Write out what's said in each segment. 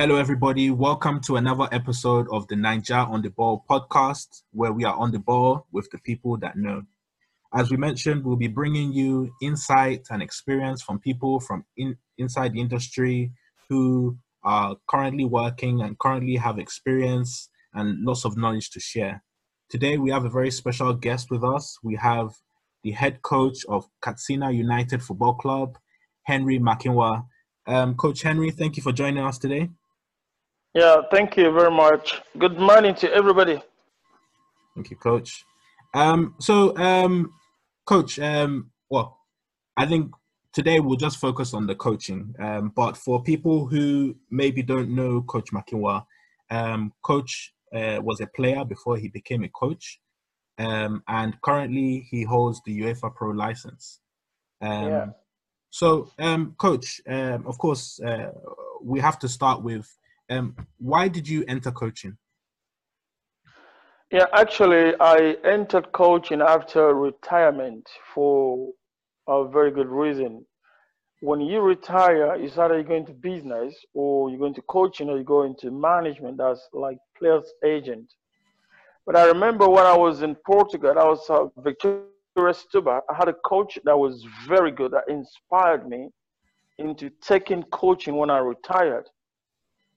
Hello, everybody. Welcome to another episode of the Niger on the Ball podcast, where we are on the ball with the people that know. As we mentioned, we'll be bringing you insight and experience from people from in, inside the industry who are currently working and currently have experience and lots of knowledge to share. Today, we have a very special guest with us. We have the head coach of Katsina United Football Club, Henry Makinwa. Um, coach Henry, thank you for joining us today. Yeah, thank you very much. Good morning to everybody. Thank you, Coach. Um, so, um, Coach, um, well, I think today we'll just focus on the coaching. Um, but for people who maybe don't know Coach Makinwa, um, Coach uh, was a player before he became a coach, um, and currently he holds the UEFA Pro license. Um, yeah. So, um, Coach, um, of course, uh, we have to start with um, why did you enter coaching? Yeah, actually, I entered coaching after retirement for a very good reason. When you retire, it's either you go into business or you go into coaching or you go into management. as like players agent. But I remember when I was in Portugal, I was uh, Vitória Setúbal. I had a coach that was very good that inspired me into taking coaching when I retired.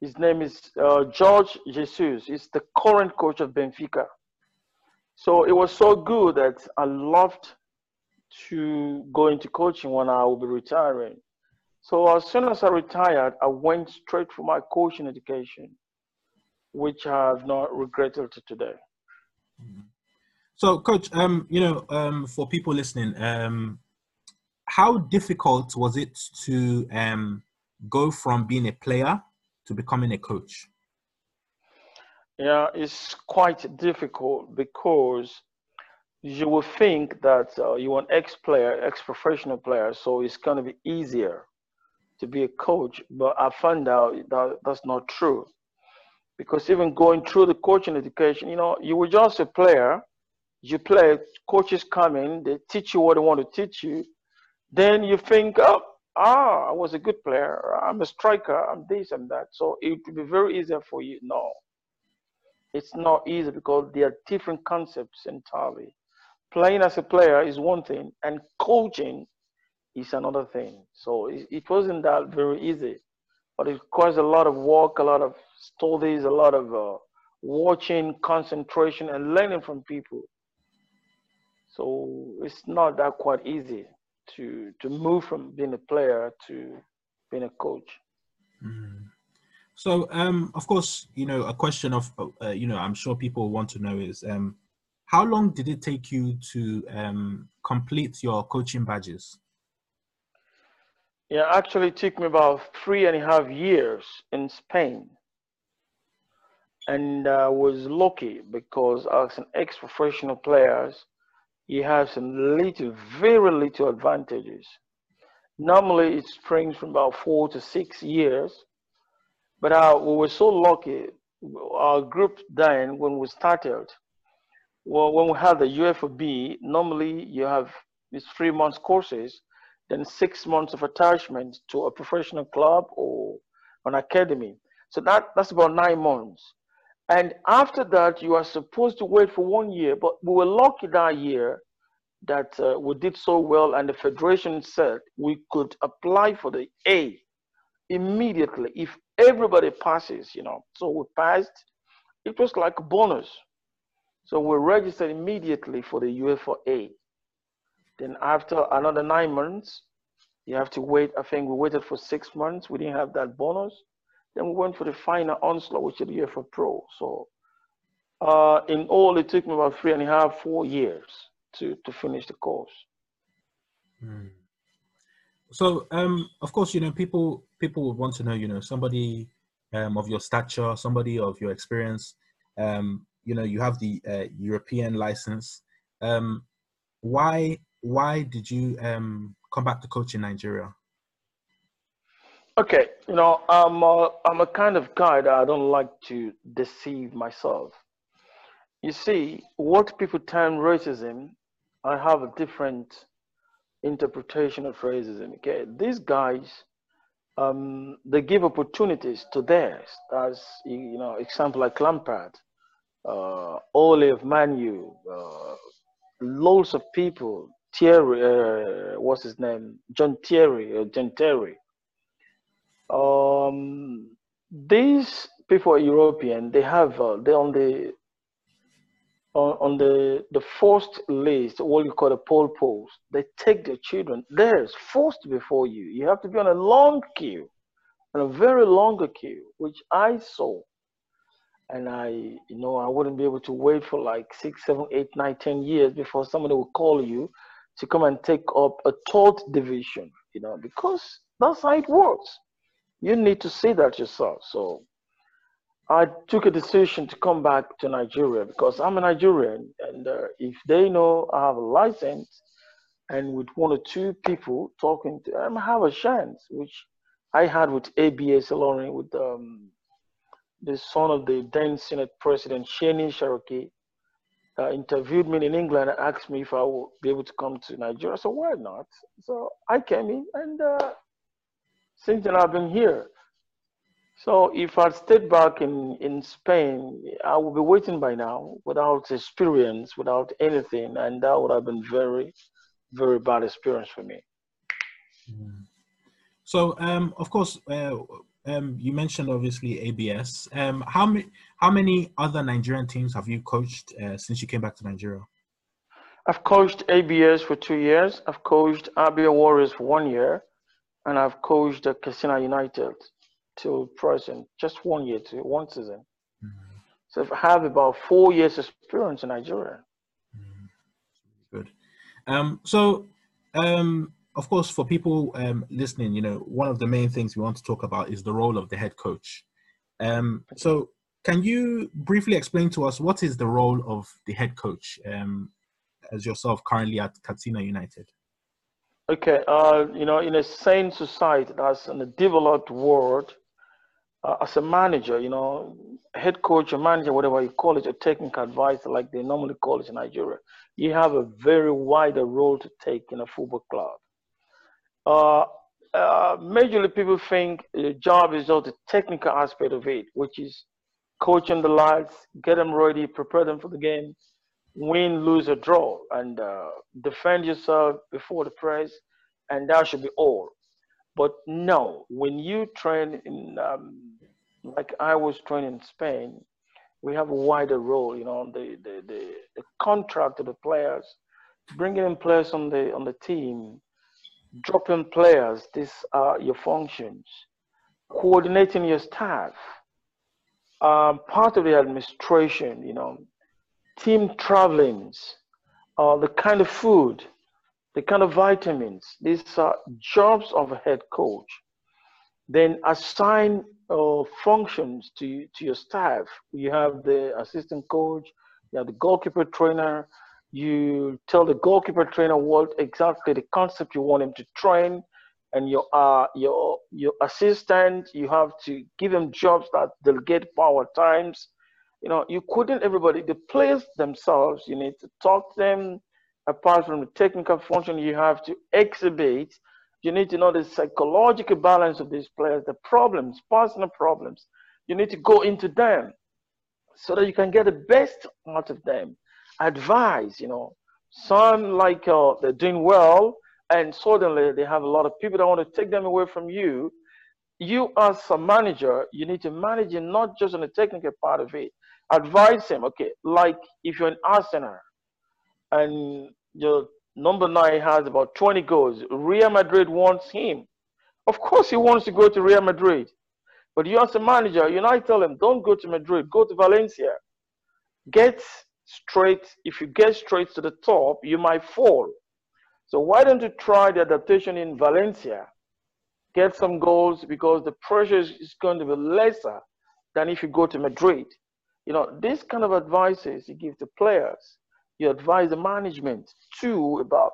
His name is uh, Jorge Jesus. He's the current coach of Benfica. So it was so good that I loved to go into coaching when I will be retiring. So as soon as I retired, I went straight for my coaching education, which I have not regretted to today. So, coach, um, you know, um, for people listening, um, how difficult was it to um, go from being a player to becoming a coach? Yeah, it's quite difficult because you will think that uh, you're an ex-player, ex-professional player, so it's going to be easier to be a coach. But I found out that that's not true because even going through the coaching education, you know, you were just a player. You play, coaches come in, they teach you what they want to teach you. Then you think, oh, ah, I was a good player. I'm a striker. I'm this and that. So it would be very easy for you. No, it's not easy because there are different concepts entirely. Playing as a player is one thing, and coaching is another thing. So it, it wasn't that very easy, but it requires a lot of work, a lot of studies, a lot of uh, watching, concentration, and learning from people. So it's not that quite easy to to move from being a player to being a coach. Mm. So, um, of course, you know, a question of, uh, you know, I'm sure people want to know is, um, how long did it take you to um, complete your coaching badges? Yeah, actually, it took me about three and a half years in Spain. And I was lucky because as an ex-professional player, you have some little, very little advantages. Normally, it springs from about four to six years, but we were so lucky. Our group then, when we started, well, when we had the UEFA B, normally you have these three months courses, then six months of attachment to a professional club or an academy. So that, that's about nine months. And after that, you are supposed to wait for one year. But we were lucky that year that uh, we did so well, and the federation said we could apply for the A immediately if everybody passes, you know. So we passed. It was like a bonus. So we registered immediately for the UEFA A. Then after another nine months, you have to wait. I think we waited for six months. We didn't have that bonus. Then we went for the final onslaught, which is the UEFA Pro. So uh, in all, it took me about three and a half, four years to, to finish the course. Hmm. So, um, of course, you know, people people would want to know, you know, somebody um, of your stature, somebody of your experience. Um, you know, you have the uh, European license. Um, why why did you um, come back to coach in Nigeria? Okay, you know, I'm a, I'm a kind of guy that I don't like to deceive myself. You see, what people term racism, I have a different interpretation of racism. Okay, these guys um, they give opportunities to theirs. As you know, example like Lampard, uh, of Manu, uh, loads of people. Thierry, uh, what's his name? John Thierry, uh, John Terry. Um, these people are European. They have uh, they're on the on, on the the first list, what you call the poll post. They take their children. There's forced before you. You have to be on a long queue, a very long queue, which I saw. And I, you know, I wouldn't be able to wait for like six, seven, eight, nine, ten years before somebody will call you to come and take up a third division, you know, because that's how it works. You need to see that yourself. So I took a decision to come back to Nigeria because I'm a Nigerian, and uh, if they know I have a license, and with one or two people talking to them, I have a chance, which I had with ABS alone with um, the son of the then Senate President Seni Saraki. Uh, interviewed me in England and asked me if I would be able to come to Nigeria. So why not? So I came in, and uh, since then I've been here. So if I stayed back in, in Spain, I would be waiting by now without experience, without anything, and that would have been very, very bad experience for me. Mm. So, um, of course, uh, um, you mentioned obviously ABS. Um, how many how many other Nigerian teams have you coached uh, since you came back to Nigeria? I've coached ABS for two years. I've coached Abia Warriors for one year, and I've coached uh, Katsina United till present, just one year to one season. Mm-hmm. So I have about four years experience in Nigeria. Mm-hmm. Good. Um, so, um, of course, for people um, listening, you know, one of the main things we want to talk about is the role of the head coach. Um, so, can you briefly explain to us what is the role of the head coach um, as yourself currently at Katsina United? Okay, uh, you know, in a sane society that's in a developed world, uh, as a manager, you know, head coach or manager, whatever you call it, a technical advisor, like they normally call it in Nigeria, you have a very wider role to take in a football club. Uh, uh, majorly, people think the job is just the technical aspect of it, which is coaching the lads, get them ready, prepare them for the game, win, lose, or draw, and uh, defend yourself before the press, and that should be all. But no, when you train in, um, like I was trained in Spain, we have a wider role, you know, the, the, the, the contract of the players, bringing in players on the, on the team, dropping players, these are your functions, coordinating your staff, um, part of the administration, you know, team travelings, uh, the kind of food, the kind of vitamins. These are jobs of a head coach. Then assign uh, functions to, to your staff. You have the assistant coach, you have the goalkeeper trainer. You tell the goalkeeper trainer what exactly the concept you want him to train, and your uh, your your assistant. You have to give them jobs that delegate power times. You know, you couldn't everybody. The players themselves, you need to talk to them, apart from the technical function you have to exhibit, you need to know the psychological balance of these players, the problems, personal problems. You need to go into them so that you can get the best out of them. Advise, you know, some like uh, they're doing well, and suddenly they have a lot of people that want to take them away from you. You, as a manager, you need to manage it not just on the technical part of it. Advise him, okay, like if you're an Arsenal, and your number nine has about 20 goals. Real Madrid wants him. Of course, he wants to go to Real Madrid. But you as a manager, you know, I tell him, don't go to Madrid, go to Valencia. Get straight, if you get straight to the top, you might fall. So why don't you try the adaptation in Valencia? Get some goals because the pressure is going to be lesser than if you go to Madrid. You know, this kind of advices you give to players you advise the management too about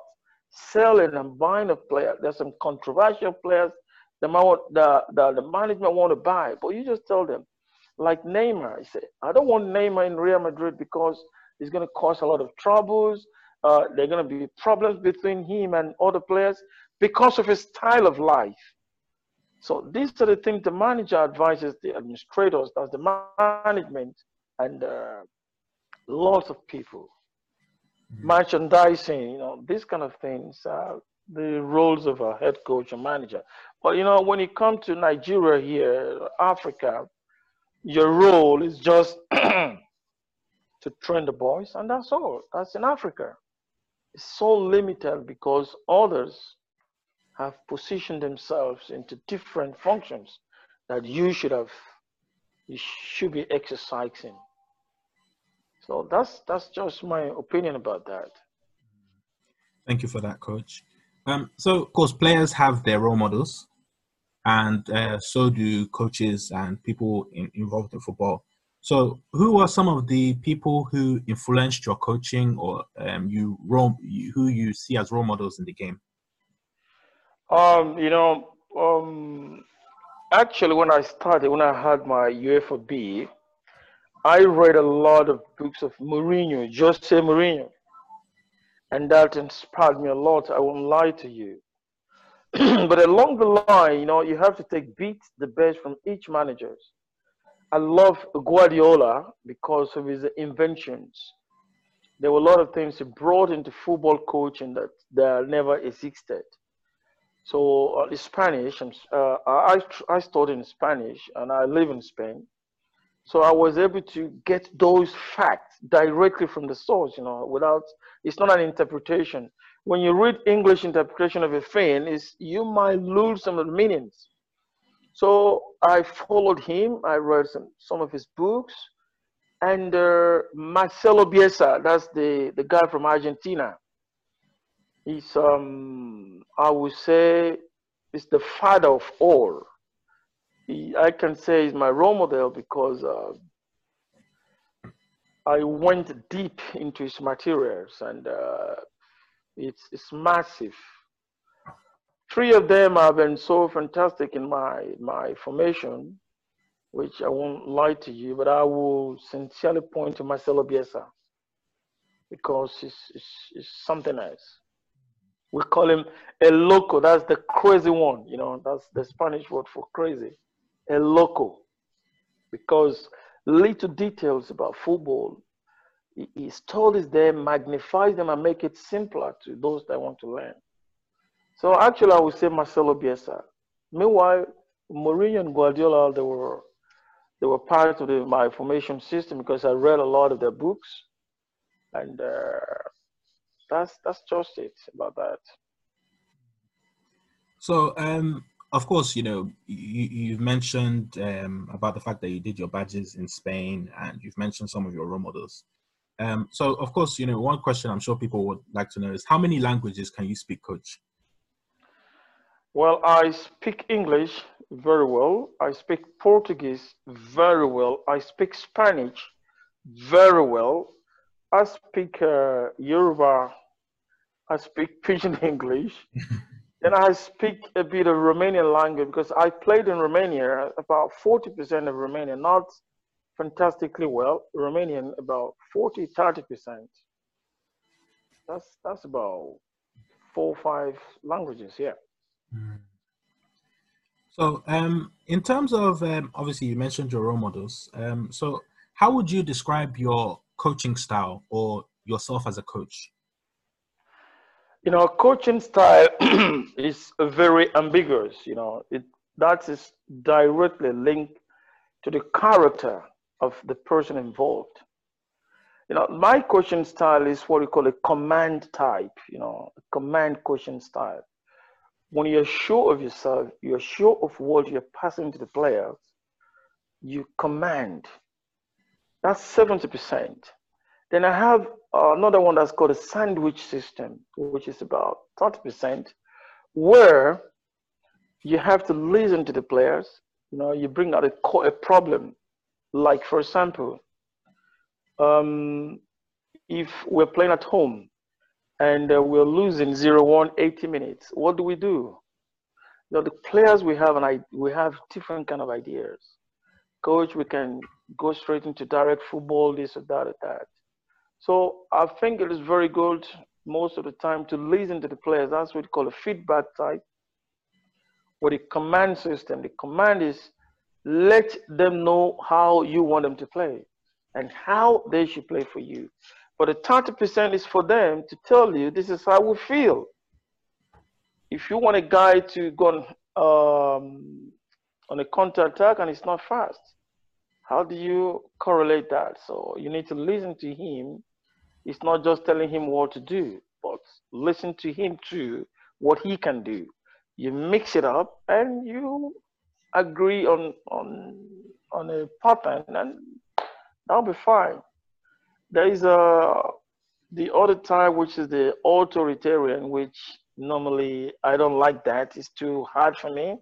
selling and buying of players. There's some controversial players the, the, the, the management want to buy, but you just tell them, like Neymar, I say, I don't want Neymar in Real Madrid because it's going to cause a lot of troubles. Uh, there are going to be problems between him and other players because of his style of life. So these are the things the manager advises the administrators, that's the management, and uh, lots of people. Mm-hmm. Merchandising, you know, these kind of things are the roles of a head coach and manager. But you know, when you come to Nigeria here, Africa, your role is just to train the boys, and that's all. That's in Africa. It's so limited because others have positioned themselves into different functions that you should have, you should be exercising. So that's that's just my opinion about that. Thank you for that, coach. Um, so, of course, players have their role models, and uh, so do coaches and people in, involved in football. So, who are some of the people who influenced your coaching, or um, you role, who you see as role models in the game? Um, you know, um, actually, when I started, when I had my UEFA B, I read a lot of books of Mourinho, Jose Mourinho, and that inspired me a lot. I won't lie to you. but along the line, you know, you have to take beats the best from each managers. I love Guardiola because of his inventions. There were a lot of things he brought into football coaching that, that never existed. So uh, Spanish, uh, I, I studied in Spanish and I live in Spain. So I was able to get those facts directly from the source, you know, without, it's not an interpretation. When you read English interpretation of a thing, is you might lose some of the meanings. So I followed him. I read some, some of his books. And uh, Marcelo Bielsa, that's the, the guy from Argentina. He's, um, I would say, is the father of all. He, I can say he's my role model because uh, I went deep into his materials and uh, it's, it's massive. Three of them have been so fantastic in my, my formation, which I won't lie to you, but I will sincerely point to Marcelo Bielsa because it's, it's, it's something else. We call him a Loco, that's the crazy one, you know, that's the Spanish word for crazy. El Loco because little details about football, his stories there magnifies them and make it simpler to those that want to learn. So actually, I would say Marcelo Bielsa. Meanwhile, Mourinho and Guardiola, they were they were part of the, my formation system because I read a lot of their books, and uh, that's that's just it about that. So, um, of course, you know you you've mentioned um, about the fact that you did your badges in Spain, and you've mentioned some of your role models. Um, so, of course, you know one question I'm sure people would like to know is how many languages can you speak, Coach? Well, I speak English very well. I speak Portuguese very well. I speak Spanish very well. I speak uh, Yoruba. I speak Pidgin English. Then I speak a bit of Romanian language because I played in Romania about 40% of Romanian, not fantastically well. Romanian about 40, 30%. That's, that's about four or five languages, yeah. Mm. So, um, in terms of um, obviously, you mentioned your role models. Um, so, how would you describe your coaching style or yourself as a coach? You know, coaching style is very ambiguous. You know, it that is directly linked to the character of the person involved. You know, my coaching style is what we call a command type. You know, a command coaching style when you're sure of yourself, you're sure of what you're passing to the players, you command. That's 70%. Then I have another one that's called a sandwich system, which is about 30%, where you have to listen to the players. You know, you bring out a, a problem. Like, for example, um, if we're playing at home and uh, we're losing 0-1 80 minutes. What do we do? You know, the players we have, and I, we have different kind of ideas. Coach, we can go straight into direct football, this or that or that. So I think it is very good most of the time to listen to the players. That's what we call a feedback type, with the command system. The command is let them know how you want them to play and how they should play for you. But the 30% is for them to tell you this is how we feel. If you want a guy to go on, um, on a counter attack and it's not fast, how do you correlate that? So you need to listen to him. It's not just telling him what to do, but listen to him too, what he can do. You mix it up and you agree on on on a pattern and that'll be fine. There is a the other type which is the authoritarian, which normally I don't like that. It's too hard for me.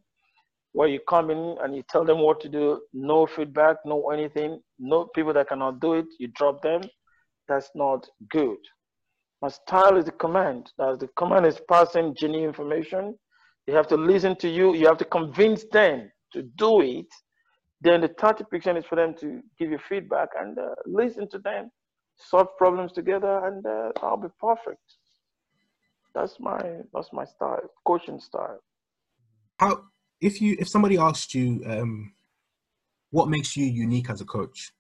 Where you come in and you tell them what to do, no feedback, no anything, no people that cannot do it, you drop them. That's not good. My style is the command. That's the command is passing genuine information. They have to listen to you. You have to convince them to do it. Then the 30% is for them to give you feedback and uh, listen to them, solve problems together, and uh, I'll be perfect. That's my that's my style, coaching style. How if you if somebody asked you um, what makes you unique as a coach,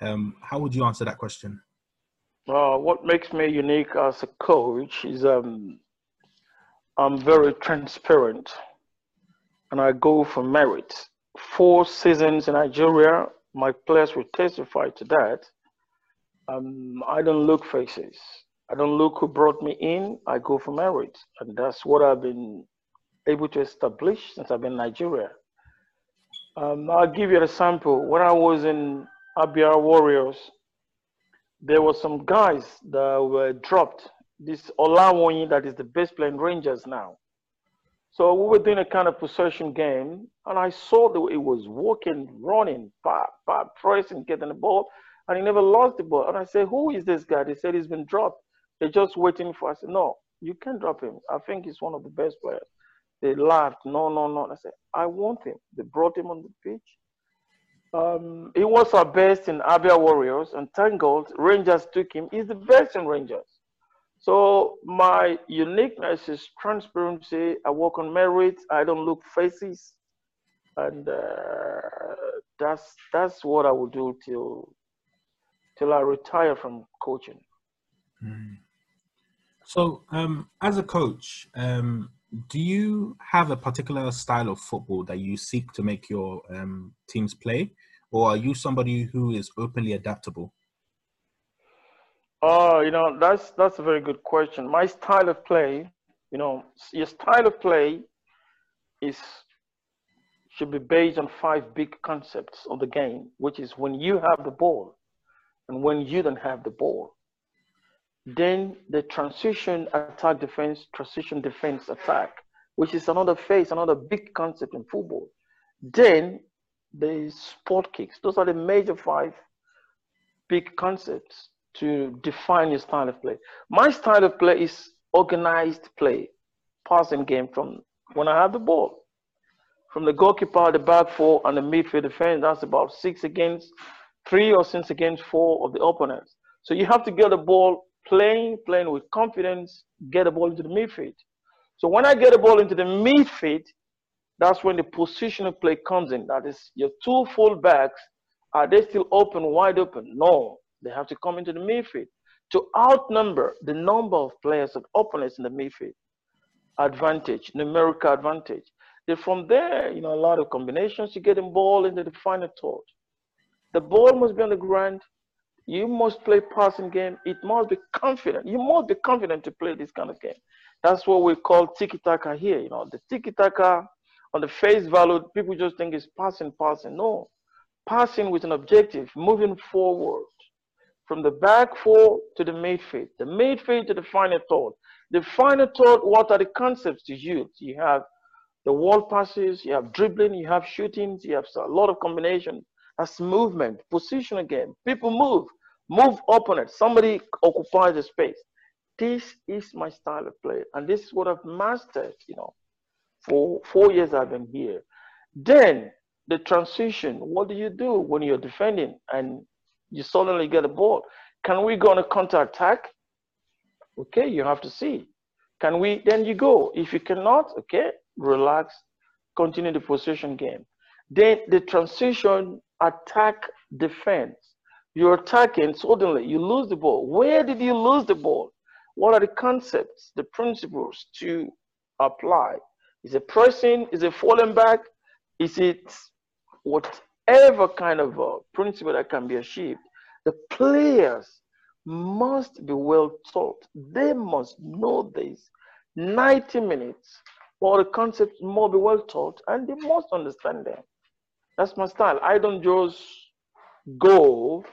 um, how would you answer that question? Uh, what makes me unique as a coach is um, I'm very transparent and I go for merit. Four seasons in Nigeria, my players will testify to that. Um, I don't look faces. I don't look who brought me in. I go for merit. And that's what I've been able to establish since I've been in Nigeria. Um, I'll give you an example. When I was in Abia Warriors, there were some guys that were dropped. This Olawonyi that is the best playing Rangers now. So we were doing a kind of possession game, and I saw that it was walking, running, pop, pop, pressing, getting the ball, and he never lost the ball. And I said, "Who is this guy?" They said he's been dropped. They're just waiting for. us. "No, you can't drop him. I think he's one of the best players." They laughed. No, no, no. I said, "I want him." They brought him on the pitch. Um, he was our best in Abia Warriors, and thank God Rangers took him. He's the best in Rangers. So my uniqueness is transparency. I work on merit. I don't look faces, and uh, that's that's what I will do till till I retire from coaching. Mm. So, um, as a coach, um, do you have a particular style of football that you seek to make your um, teams play, or are you somebody who is openly adaptable? Oh, you know, that's that's a very good question. My style of play, you know, your style of play is should be based on five big concepts of the game, which is when you have the ball and when you don't have the ball. Then the transition attack defense, transition defense attack, which is another phase, another big concept in football. Then the sport kicks. Those are the major five big concepts to define your style of play. My style of play is organized play, passing game from when I have the ball. From the goalkeeper, the back four, and the midfield defense, that's about six against three or six against four of the opponents. So you have to get the ball playing, playing with confidence, get the ball into the midfield. So when I get the ball into the midfield, that's when the position of play comes in. That is your two full backs. Are they still open, wide open? No. They have to come into the midfield to outnumber the number of players and opponents in the midfield. Advantage, numerical advantage. Then from there, you know, a lot of combinations to get the ball into the final third. The ball must be on the ground. You must play passing game. It must be confident. You must be confident to play this kind of game. That's what we call tiki-taka here. You know, the tiki-taka on the face value, people just think it's passing, passing. No, passing with an objective, moving forward from the back four to the midfield, the midfield to the final third. The final third, what are the concepts to use? You have the wall passes, you have dribbling, you have shootings, you have a lot of combination. That's movement, position again. People move, move opponent. Somebody occupies the space. This is my style of play, and this is what I've mastered. You know, for four years I've been here. Then the transition. What do you do when you're defending and you suddenly get a ball. Can we go on a counter attack? Okay, you have to see. Can we? Then you go. If you cannot, okay, relax, continue the possession game. Then the transition attack defense. You're attacking, suddenly you lose the ball. Where did you lose the ball? What are the concepts, the principles to apply? Is it pressing? Is it falling back? Is it whatever kind of a principle that can be achieved? The players must be well taught. They must know this. 90 minutes, all the concepts must be well taught, and they must understand them. That's my style. I don't just go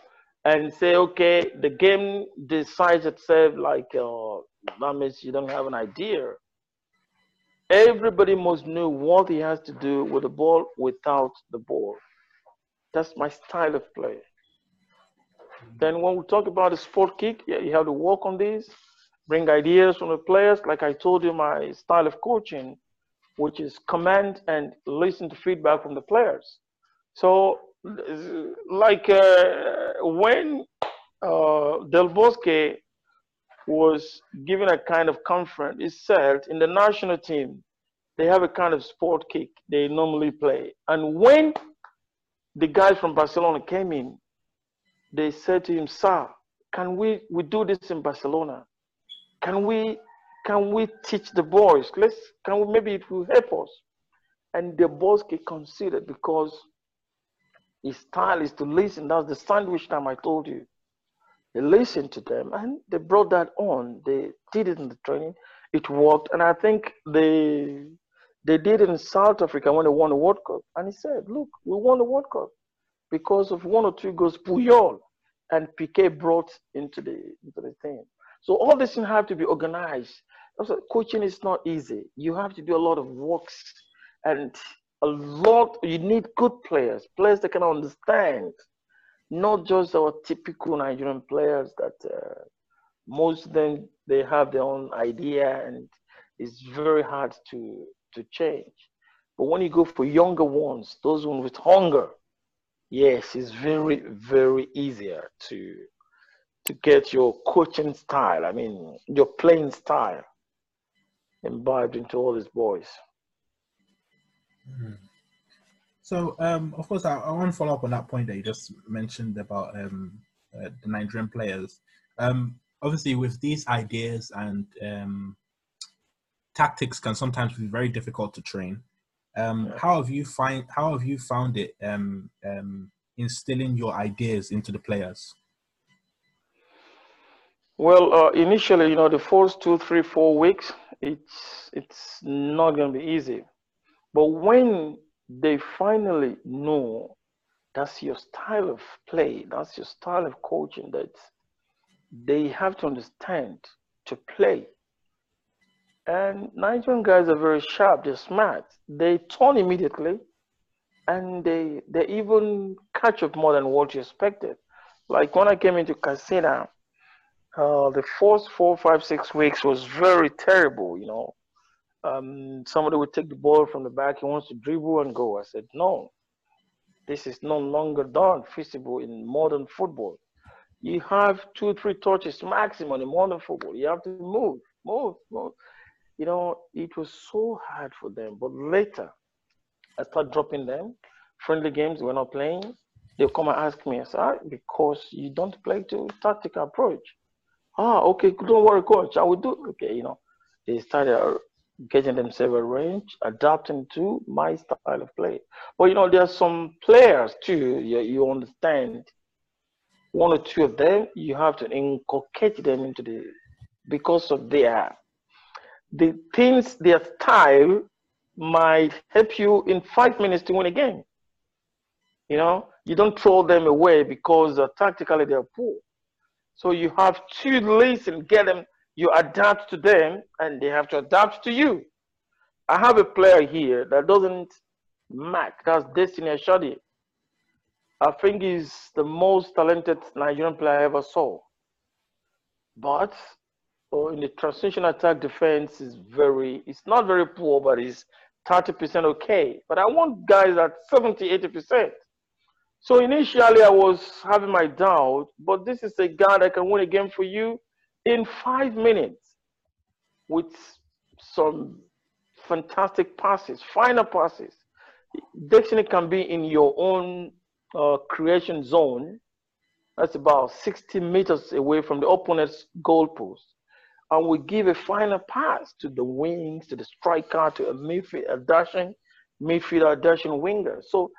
and say, okay, the game decides itself like uh, that means you don't have an idea. Everybody must know what he has to do with the ball without the ball. That's my style of play. Then when we talk about the sport kick, yeah, you have to work on this, bring ideas from the players. Like I told you, my style of coaching, which is command and listen to feedback from the players. So, like uh, when uh, Del Bosque was given a kind of conference, he said in the national team, they have a kind of sport kick they normally play. And when the guys from Barcelona came in, they said to him, Sir, can we, we do this in Barcelona? Can we can we teach the boys? Let's can we maybe it will help us. And the boys can consider because his style is to listen. That's the sandwich time I told you. They listened to them and they brought that on. They did it in the training. It worked. And I think they they did it in South Africa when they won the World Cup. And he said, Look, we won the World Cup because of one or two goals Puyol and Piqué brought into the into the team. So all these things have to be organized. Also, coaching is not easy. You have to do a lot of works and a lot. You need good players, players that can understand, not just our typical Nigerian players that uh, most of them they have their own idea and it's very hard to to change. But when you go for younger ones, those ones with hunger, yes, it's very, very easier to to get your coaching style. I mean, your playing style imbibed into all these boys. So, um, of course, I, I, want to follow up on that point that you just mentioned about um, uh, the Nigerian players. Um, obviously, with these ideas and um, tactics, can sometimes be very difficult to train. Um, how have you find how have you found it um, um, instilling your ideas into the players? Well, uh, initially, you know, the first two, three, four weeks, it's it's not going to be easy. But when they finally know that's your style of play, that's your style of coaching, that they have to understand to play and Nigerian guys are very sharp, they're smart. They turn immediately and they they even catch up more than what you expected. Like when I came into Katsina, uh, the first four, five, six weeks was very terrible, you know. Um, somebody would take the ball from the back, he wants to dribble and go. I said, no, this is no longer done feasible in modern football. You have two, three touches maximum in modern football. You have to move, move, move you know, it was so hard for them. But later, I started dropping them. Friendly games, we're not playing. They'll come and ask me, sir, because you don't play to tactical approach. Ah, okay, don't worry, coach. I will do. Okay, you know, they started getting themselves arranged, adapting to my style of play. But you know, there are some players too. You, you understand. One or two of them, you have to inculcate them into the because of their the things, their style might help you in five minutes to win a game. You know, you don't throw them away because uh, tactically they're poor. So you have to listen, get them, you adapt to them, and they have to adapt to you. I have a player here that doesn't match. That's Destiny Ashadi. I think he's the most talented Nigerian player I ever saw. But or in the transition attack defense is very, it's not very poor, but it's 30% okay. But I want guys at 70, 80%. So initially I was having my doubt, but this is a guy that can win a game for you in five minutes with some fantastic passes, final passes. Destiny can be in your own uh, creation zone. That's about 60 meters away from the opponent's goalpost. And we give a final pass to the wings, to the striker, to a midfield, a dashing midfielder, a dashing winger. So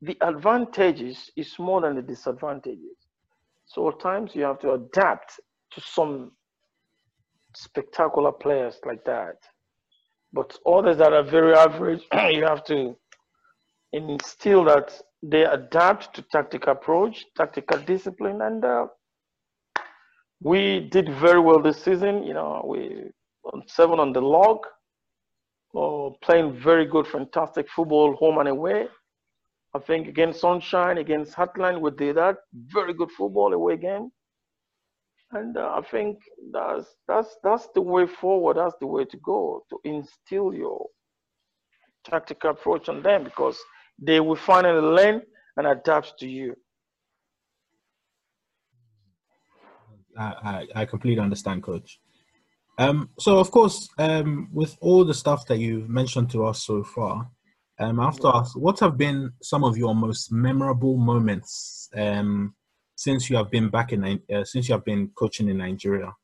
the advantages is more than the disadvantages. So at times you have to adapt some spectacular players like that. But others that are very average, you have to instill that they adapt to tactical approach, tactical discipline, and uh, we did very well this season. You know, we on seven on the log, uh, playing very good, fantastic football, home and away. I think against Sunshine, against Heartland, we did that. Very good football away game. And uh, I think that's that's that's the way forward. That's the way to go to instill your tactical approach on them because they will finally learn and adapt to you. I, I, I completely understand, Coach. Um, so of course, um, with all the stuff that you've mentioned to us so far, um, I have to ask, what have been some of your most memorable moments um, since you have been back in uh, since you have been coaching in Nigeria?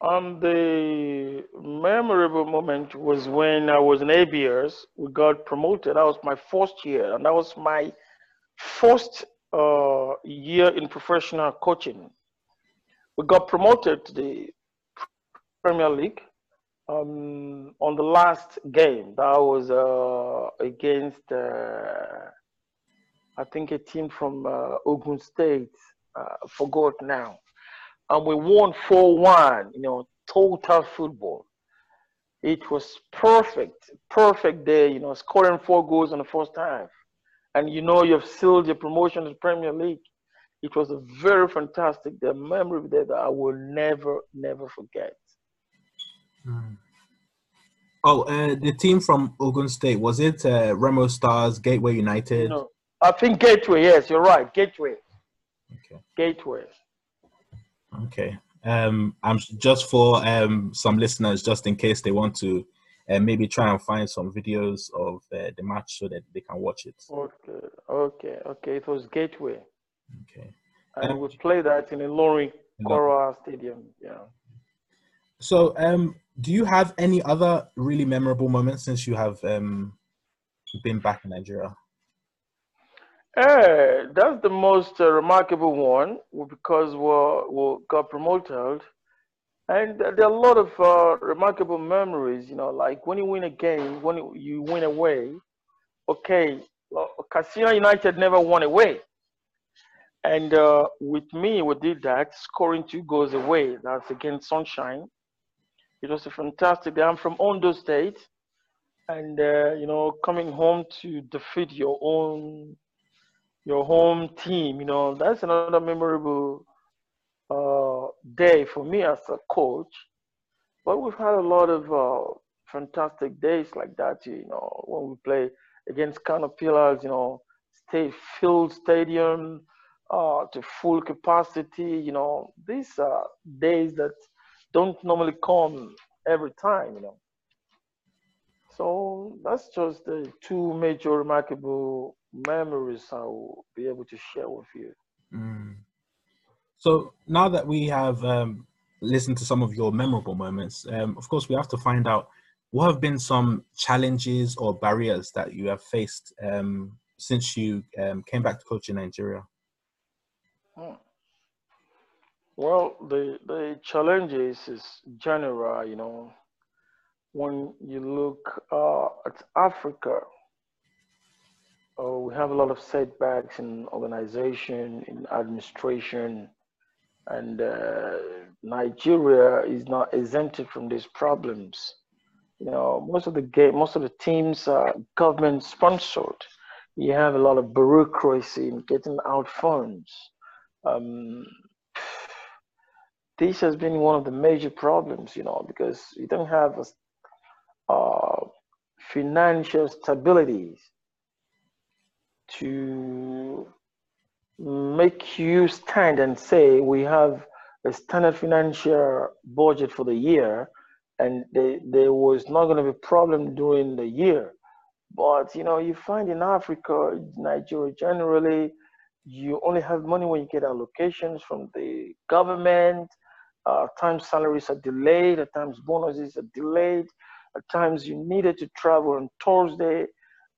Um, the memorable moment was when I was in ABS. We got promoted. That was my first year, and that was my first uh, year in professional coaching. We got promoted to the Premier League um, on the last game. That was uh, against, uh, I think, a team from uh, Ogun State. Uh, forgot now. And we won 4 1, you know, total football. It was perfect, perfect day, you know, scoring four goals in the first half. And you know, you've sealed your promotion to the Premier League. It was a very fantastic day, memory day that I will never, never forget. Mm. Oh, uh, the team from Ogun State was it uh, Remo Stars, Gateway United? No, I think Gateway. Yes, you're right. Gateway. Okay. Gateway. Okay. Um, I'm just for um some listeners, just in case they want to, uh, maybe try and find some videos of uh, the match so that they can watch it. Okay. Okay. Okay. It was Gateway. Okay. And um, we played that in a Ilorin Kwara Stadium. Yeah. So, um, do you have any other really memorable moments since you have um, been back in Nigeria? Uh, that's the most uh, remarkable one because we we got promoted, and there are a lot of uh, remarkable memories. You know, like when you win a game, when you win away. Okay, well, Katsina United never won away, and uh, with me, we did that, scoring two goals away. That's against Sunshine it was a fantastic. I'm from Ondo State, and uh, you know, coming home to defeat your own your home team, you know, that's another memorable uh, day for me as a coach. But we've had a lot of uh, fantastic days like that, you know, when we play against Caterpillars, you know, state filled stadium uh, to full capacity, you know, these are days that don't normally come every time, you know. So that's just the two major remarkable memories I will be able to share with you. Mm. So now that we have um, listened to some of your memorable moments, um, of course, we have to find out what have been some challenges or barriers that you have faced um, since you um, came back to coach in Nigeria. Hmm. Well, the the challenges is general, you know. When you look uh, at Africa, uh, we have a lot of setbacks in organization, in administration, and uh, Nigeria is not exempted from these problems. You know, most of the game, most of the teams are government sponsored. You have a lot of bureaucracy in getting out funds. Um, this has been one of the major problems, you know, because you don't have a, uh, financial stability to make you stand and say we have a standard financial budget for the year and they, there was not going to be a problem during the year. But you know, you find in Africa, Nigeria generally, you only have money when you get allocations from the government. Uh, at times salaries are delayed, at times bonuses are delayed, at times you needed to travel on Thursday.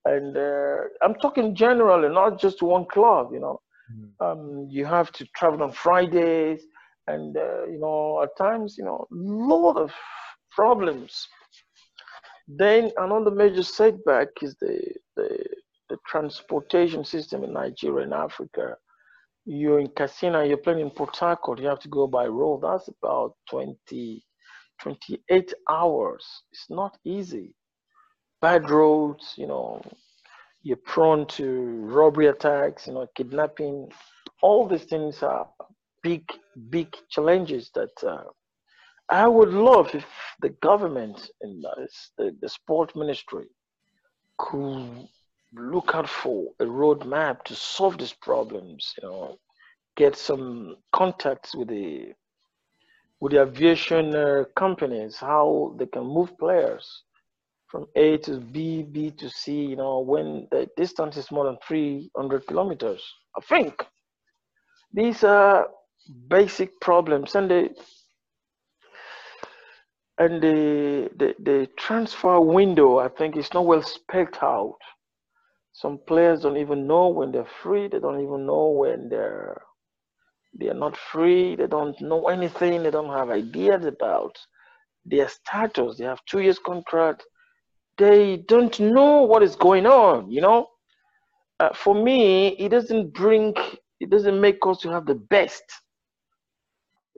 And uh, I'm talking generally, not just one club, you know. Mm-hmm. Um, you have to travel on Fridays, and uh, you know, at times, you know, a lot of problems. Then another major setback is the, the, the transportation system in Nigeria and Africa. You're in Katsina, you're playing in Port Harcourt, you have to go by road. That's about 20, 28 hours. It's not easy. Bad roads, you know, you're prone to robbery attacks, you know, kidnapping. All these things are big, big challenges that uh, I would love if the government and the, the sport ministry could look out for a roadmap to solve these problems. You know, get some contacts with the with the aviation uh, companies, how they can move players from A to B, B to C, you know, when the distance is more than 300 kilometers. I think these are basic problems and the and the, the, the transfer window, I think, is not well spelled out. Some players don't even know when they're free. They don't even know when they're they are not free. They don't know anything. They don't have ideas about their status. They have two years contract they don't know what is going on you know? Uh, for me it doesn't bring it doesn't make us to have the best.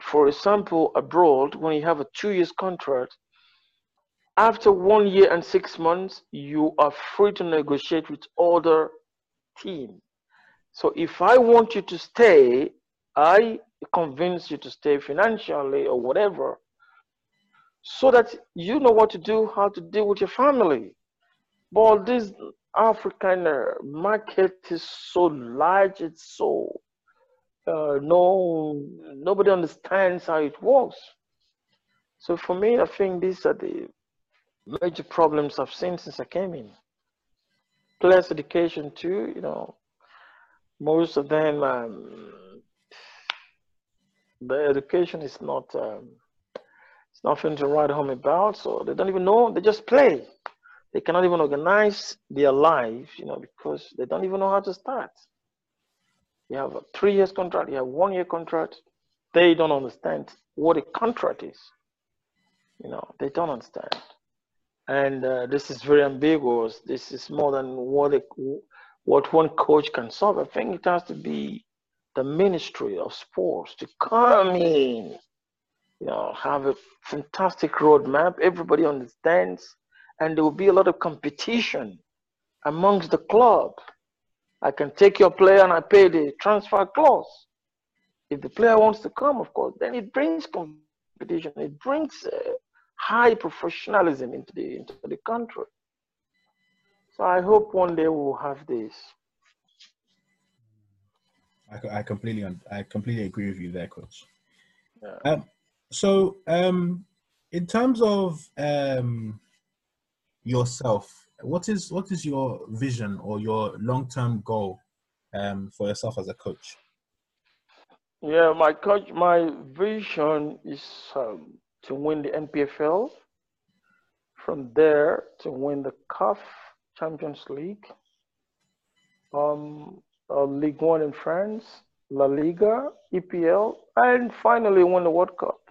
For example abroad when you have a two years contract after one year and six months you are free to negotiate with other team. So if i want you to stay i convince you to stay financially or whatever so that you know what to do, how to deal with your family. But this African uh, market is so large, it's so uh, no nobody understands how it works. So for me, I think these are the major problems I've seen since I came in. Plus education too, you know, most of them um, the education is not um, nothing to write home about. So they don't even know. They just play. They cannot even organize their life, you know, because they don't even know how to start. You have a three years contract. You have one year contract. They don't understand what a contract is. You know, they don't understand. And uh, this is very ambiguous. This is more than what a, what one coach can solve. I think it has to be the Ministry of Sports to come in you know, have a fantastic roadmap. Everybody understands, and there will be a lot of competition amongst the club. I can take your player and I pay the transfer clause. If the player wants to come, of course, then it brings competition. It brings uh, high professionalism into the into the country. So I hope one day we'll have this. I, I completely I completely agree with you there, coach. Yeah. Um, so, um, in terms of um, yourself, what is what is your vision or your long term goal um, for yourself as a coach? Yeah, my coach, my vision is um, to win the NPFL. From there, to win the CAF Champions League, um, uh, League One in France, La Liga, EPL, and finally win the World Cup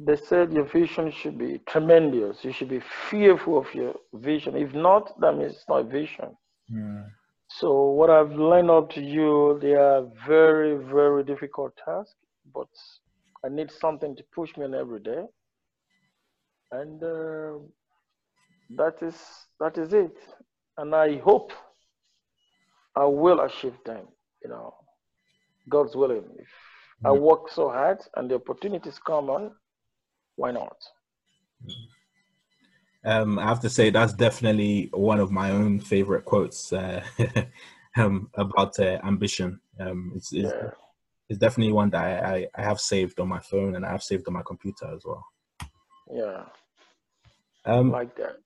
they said your vision should be tremendous. You should be fearful of your vision. If not, that means it's not vision. Mm. So what I've learned up to you, they are very, very difficult tasks, but I need something to push me on every day. And uh, that is that is it. And I hope I will achieve them, you know, God's willing. If. I work so hard and the opportunities come on, why not? Um, I have to say that's definitely one of my own favorite quotes uh, um, about uh, ambition. Um, it's, it's, yeah. it's, definitely one that I, I, have saved on my phone and I have saved on my computer as well. Yeah. Um, like that.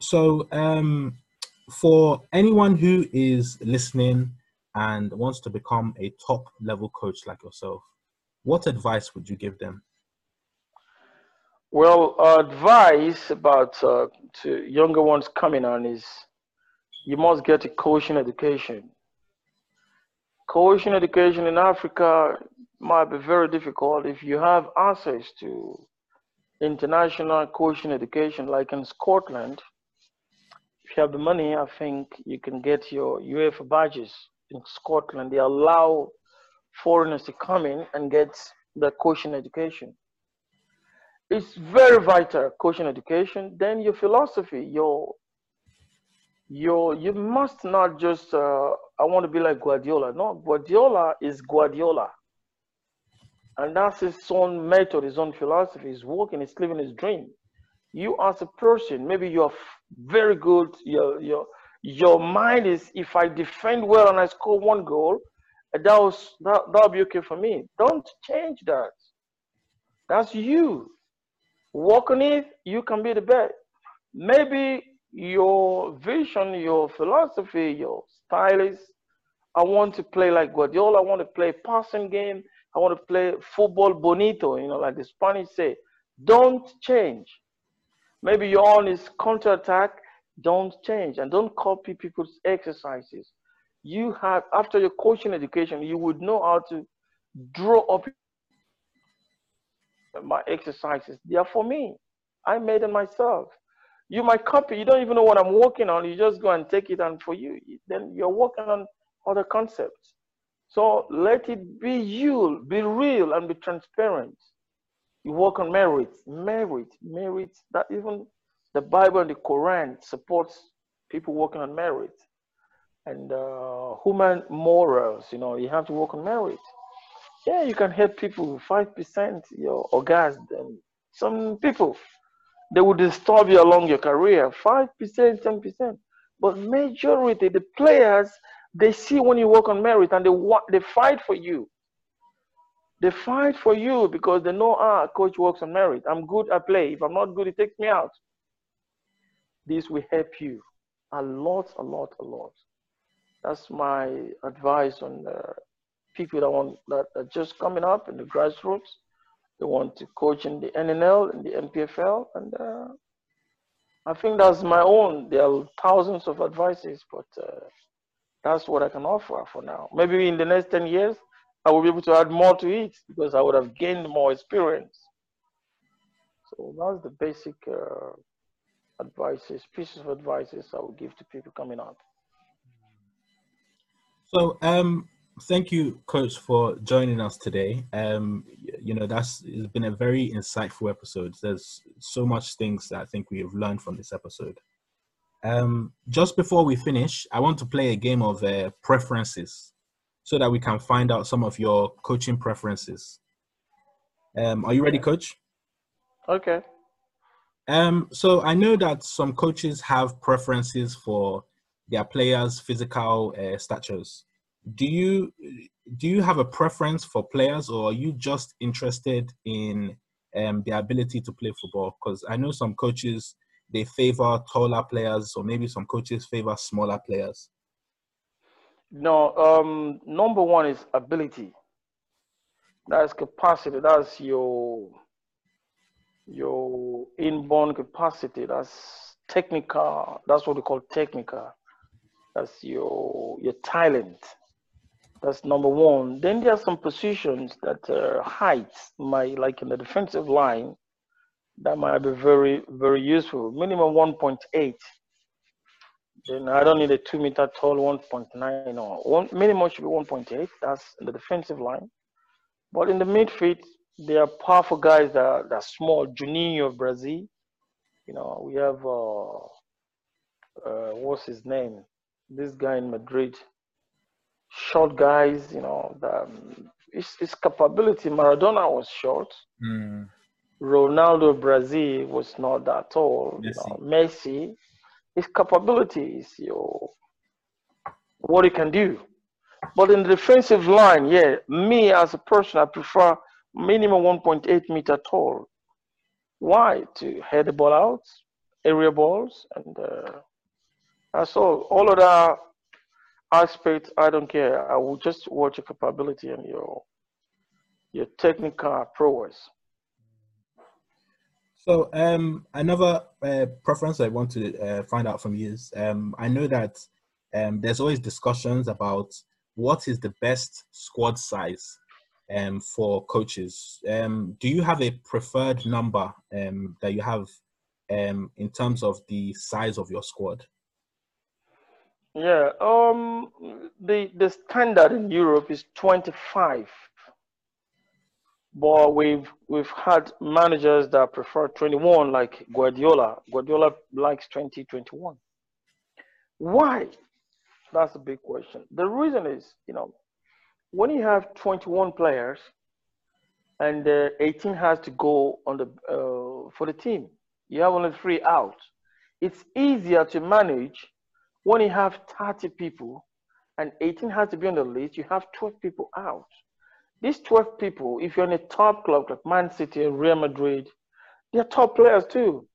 So, um, for anyone who is listening and wants to become a top level coach like yourself, what advice would you give them? Well, advice about uh, to younger ones coming on is you must get a coaching education. Coaching education in Africa might be very difficult if you have access to international coaching education, like in Scotland. If you have the money, I think you can get your UEFA badges in Scotland. They allow foreigners to come in and get the coaching education. It's very vital, coaching education. Then your philosophy, your your you must not just uh, I want to be like Guardiola. No, Guardiola is Guardiola. And that's his own method, his own philosophy. He's working, he's living his dream. You as a person, maybe you're very good, your your your mind is if I defend well and I score one goal, that was that that'll be okay for me. Don't change that. That's you. Work on it, you can be the best. Maybe your vision, your philosophy, your style is I want to play like Guardiola, I want to play passing game, I want to play football bonito, you know, like the Spanish say. Don't change. Maybe your own is counter attack. Don't change and don't copy people's exercises. You have, after your coaching education, you would know how to draw up my exercises. They are for me. I made them myself. You might copy, you don't even know what I'm working on. You just go and take it and for you. Then you're working on other concepts. So let it be you, be real and be transparent. You work on merit, merit, merit. That even the Bible and the Quran supports people working on merit and uh, human morals. You know, you have to work on merit. Yeah, you can help people five percent your orgasm. Some people they will disturb you along your career, five percent, ten percent. But majority, the players they see when you work on merit and they they fight for you. They fight for you because they know ah coach works on merit. I'm good I play. If I'm not good, he takes me out. This will help you a lot, a lot, a lot. That's my advice on uh, people that want that are just coming up in the grassroots. They want to coach in the NNL and the NPFL, and uh, I think that's my own. There are thousands of advices, but uh, that's what I can offer for now. Maybe in the next 10 years, I will be able to add more to it because I would have gained more experience. So that's the basic uh, advices, pieces of advices I would give to people coming up. So, um, thank you, Coach, for joining us today. Um, you know, that's it's been a very insightful episode. There's so much things that I think we have learned from this episode. Um, just before we finish, I want to play a game of uh, preferences so that we can find out some of your coaching preferences. Um, are you ready, coach? Okay. Um, so I know that some coaches have preferences for their players' physical uh, statures. Do you do you have a preference for players, or are you just interested in um, ability to play football? Because I know some coaches they favor taller players, or maybe some coaches favor smaller players? No, um, number one is ability. That's capacity. That's your your inborn capacity. That's technical. That's what we call technical. That's your your talent. That's number one. Then there are some positions that uh, height, my like in the defensive line, that might be very, very useful. Minimum 1.8. Then I don't need a two meter tall 1.9 or one minimum should be 1.8. That's in the defensive line. But in the midfield, there are powerful guys that are, that are small. Juninho of Brazil. You know, we have uh, uh, what's his name? This guy in Madrid. Short guys, you know, the, um, his, his capability. Maradona was short. Mm. Ronaldo Brazil was not that tall. Messi. You know, Messi, his capabilities, your what he can do. But in the defensive line, yeah, me as a person, I prefer minimum 1.8 meter tall. Why? To head the ball out, area balls, and uh, that's all. All of that aspects, I don't care. I will just watch your capability and your your technical prowess. So, um, another uh, preference I want to uh, find out from you is um, I know that um, there's always discussions about what is the best squad size um, for coaches. Um, do you have a preferred number um, that you have um, in terms of the size of your squad? Yeah, um, the the standard in Europe is 25 but we've we've had managers that prefer 21, like Guardiola. Guardiola likes 20, 21. Why? That's a big question. The reason is, you know, when you have 21 players and uh, 18 has to go on the uh, for the team, you have only three out. It's easier to manage when you have 30 people and 18 has to be on the list. You have 12 people out. These 12 people, if you're in a top club like Man City and Real Madrid, they're top players too.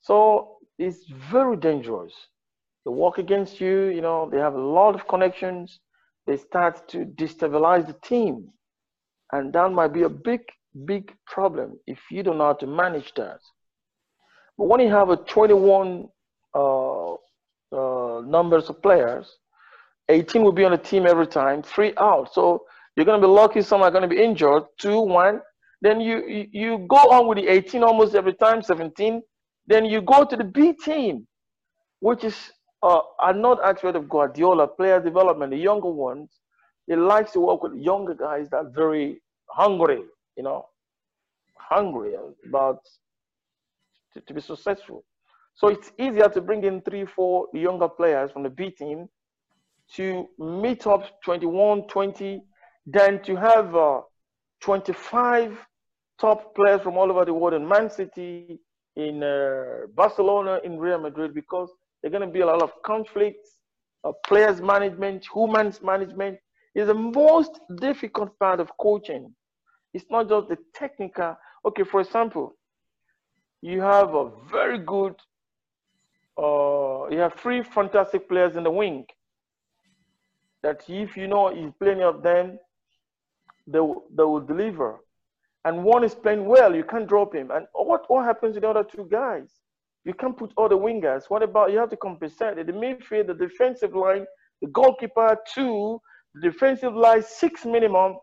So it's very dangerous. They work against you, you know, they have a lot of connections. They start to destabilize the team. And that might be a big, big problem if you don't know how to manage that. But when you have a 21 uh, numbers of players, 18 will be on the team every time, three out. So you're going to be lucky some are going to be injured, two, one. Then you, you, go on with the 18 almost every time, 17. Then you go to the B team, which is uh, are not aspect of Guardiola, player development, the younger ones. He likes to work with younger guys that are very hungry, you know, hungry about to, to be successful. So it's easier to bring in three, four younger players from the B team to meet up 21, 20, than to have uh, 25 top players from all over the world in Man City, in uh, Barcelona, in Real Madrid, because there's going to be a lot of conflicts, uh, players management, humans management is the most difficult part of coaching. It's not just the technical. Okay, for example, you have a very good, uh, you have three fantastic players in the wing. That if you know if plenty of them, they, they will deliver. And one is playing well, you can't drop him. And what, what happens to the other two guys? You can't put all the wingers. What about you have to compensate the midfield, the defensive line, the goalkeeper two, the defensive line six minimum,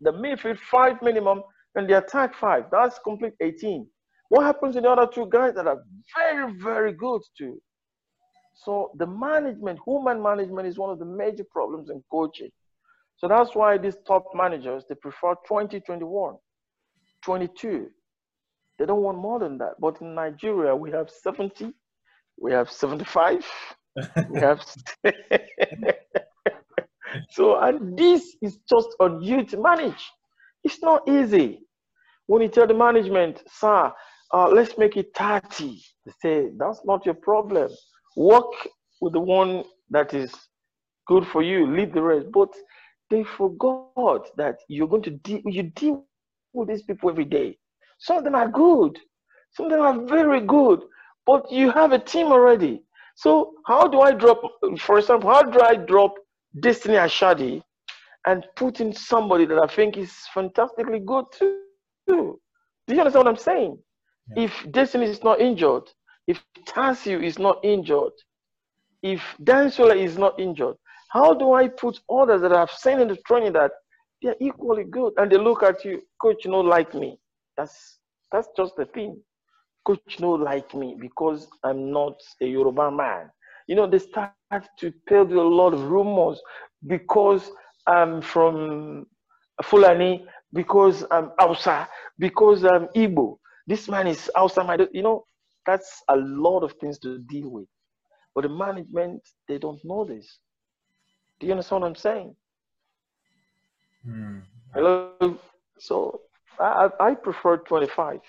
the midfield five minimum, and the attack five. That's complete 18. What happens to the other two guys that are very, very good too? So the management, human management is one of the major problems in coaching. So that's why these top managers, they prefer 20, 21, 22. They don't want more than that. But in Nigeria, we have 70, we have 75, we have. so, and this is just on you to manage. It's not easy. When you tell the management, sir, uh, let's make it 30, they say, that's not your problem. Work with the one that is good for you, leave the rest. But they forgot that you're going to deal you deal with these people every day. Some of them are good, some of them are very good, but you have a team already. So how do I drop, for example, how do I drop Destiny Ashadi and put in somebody that I think is fantastically good too? Do you understand what I'm saying? If Destiny is not injured, if Tasiu is not injured, if Dansula is not injured, how do I put others that I've seen in the training that they're equally good and they look at you, coach, you know, like me? That's that's just the thing. Coach, you know, like me because I'm not a Yoruba man. You know, they start to peddle a lot of rumors because I'm from Fulani, because I'm Hausa, because I'm Igbo. This man is Hausa. My, you know, that's a lot of things to deal with. But the management, they don't know this. Do you understand what I'm saying? Mm. Hello. So I, I prefer 25.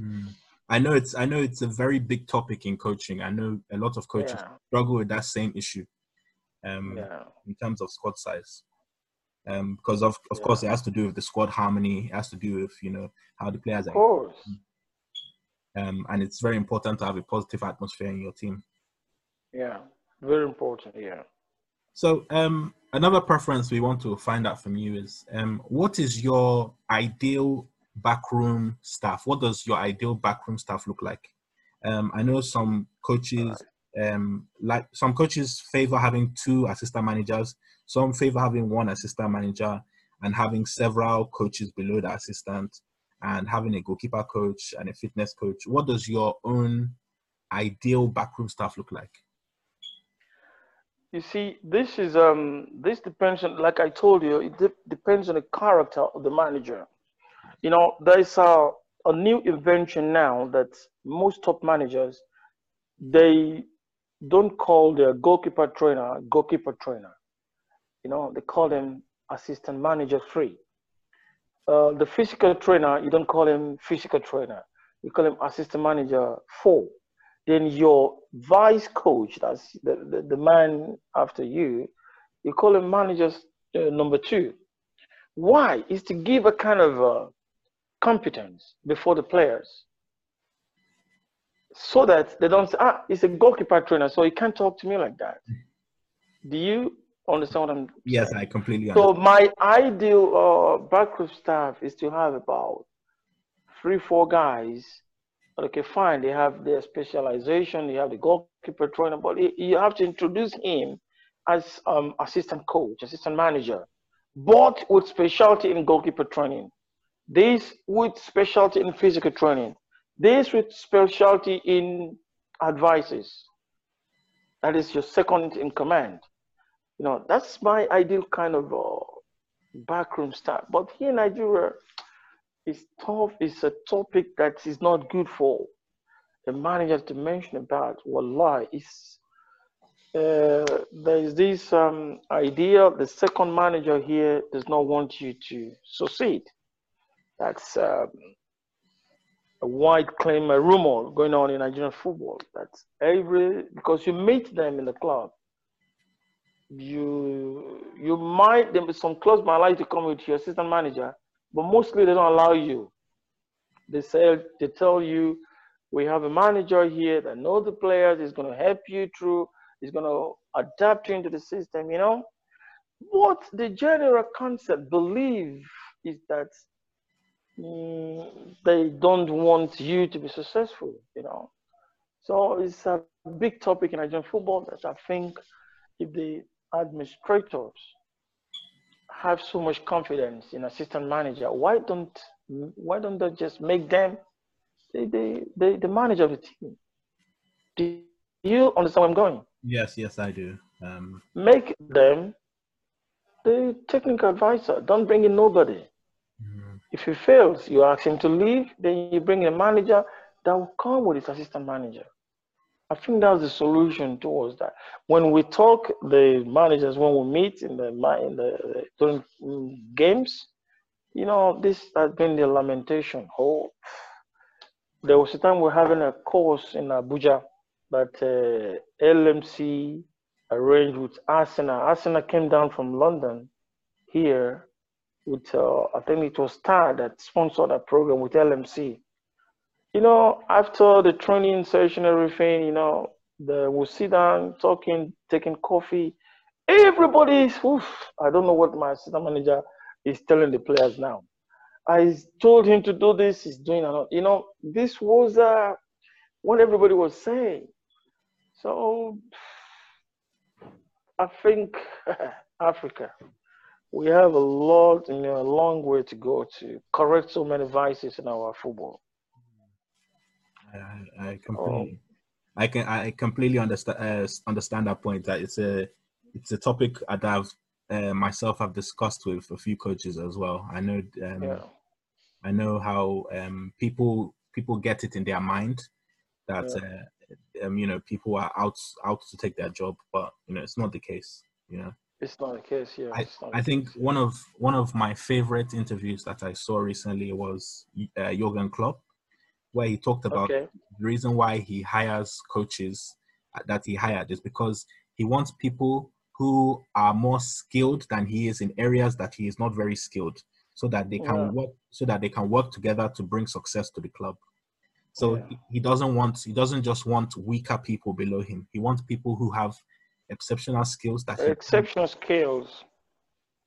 Mm. I know it's I know it's a very big topic in coaching. I know a lot of coaches yeah. struggle with that same issue. Um, yeah. in terms of squad size. Um, because of of yeah. course it has to do with the squad harmony. It has to do with you know how the players. Are. Of course. um, and it's very important to have a positive atmosphere in your team. Yeah, very important. Yeah. So, um, another preference we want to find out from you is um, what is your ideal backroom staff? What does your ideal backroom staff look like? Um, I know some coaches, um, like some coaches favor having two assistant managers. Some favor having one assistant manager and having several coaches below the assistant and having a goalkeeper coach and a fitness coach. What does your own ideal backroom staff look like? You see, this is um this depends on like I told you, it de- depends on the character of the manager. You know, there's a a new invention now that most top managers they don't call their goalkeeper trainer goalkeeper trainer. You know, they call them assistant manager three. Uh, the physical trainer, you don't call him physical trainer. You call him assistant manager four. Then your vice coach, that's the, the, the man after you, you call him manager uh, number two. Why? Is to give a kind of uh, competence before the players so that they don't say, ah, he's a goalkeeper trainer, so he can't talk to me like that. Do you understand what I'm Yes, I completely understand. So my ideal uh, backroom staff is to have about three, four guys. Okay, fine, they have their specialization, they have the goalkeeper trainer, but you have to introduce him as um, assistant coach, assistant manager, but with specialty in goalkeeper training. This with specialty in physical training. This with specialty in advices. That is your second in command. You know, that's my ideal kind of uh, backroom staff. But here in Nigeria, it's tough. It's a topic that is not good for the manager to mention about. Wallah, it's uh, there is this um, idea the second manager here does not want you to succeed. That's um, a wide claim, a rumor going on in Nigerian football. That's every because you meet them in the club. You you might there be some clubs might like to come with your assistant manager, but mostly they don't allow you. They say they tell you we have a manager here that knows the players, is going to help you through, is going to adapt you into the system, you know. What the general concept believe is that they don't want you to be successful, you know. So it's a big topic in Nigerian football that I think if the administrators have so much confidence in assistant manager, why don't why don't they just make them the the, the, the manager of the team? Do you understand where I'm going? Yes, yes, I do. Um... Make them the technical advisor. Don't bring in nobody. If he fails, you ask him to leave, then you bring a manager that will come with his assistant manager. I think that's the solution towards that. When we talk, the managers, when we meet in the in the during games, you know, this has been the lamentation. Oh, there was a time we're having a course in Abuja that uh, LMC arranged with Arsenal. Arsenal came down from London here with uh, I think it was Star that sponsored that program with LMC. You know, after the training session, everything, you know, the, we'll sit down talking, taking coffee. Everybody's, oof, I don't know what my assistant manager is telling the players now. I told him to do this, he's doing another. You know, this was uh, what everybody was saying. So I think Africa we have a lot, you know, a long way to go to correct so many vices in our football. I, I completely, oh. I can, I completely understand uh, understand that point. That it's a, it's a topic that I've uh, myself have discussed with a few coaches as well. I know, um, yeah. I know how um, people people get it in their mind that yeah. uh, um, you know people are out out to take their job, but you know it's not the case. You know. It's not the case, yeah. I, I think one of one of my favorite interviews that I saw recently was uh, Jurgen Klopp, where he talked about okay. the reason why he hires coaches uh, that he hired is because he wants people who are more skilled than he is in areas that he is not very skilled, so that they can yeah. work so that they can work together to bring success to the club. So Yeah. he doesn't want he doesn't just want weaker people below him. He wants people who have exceptional skills that he, Exceptional skills.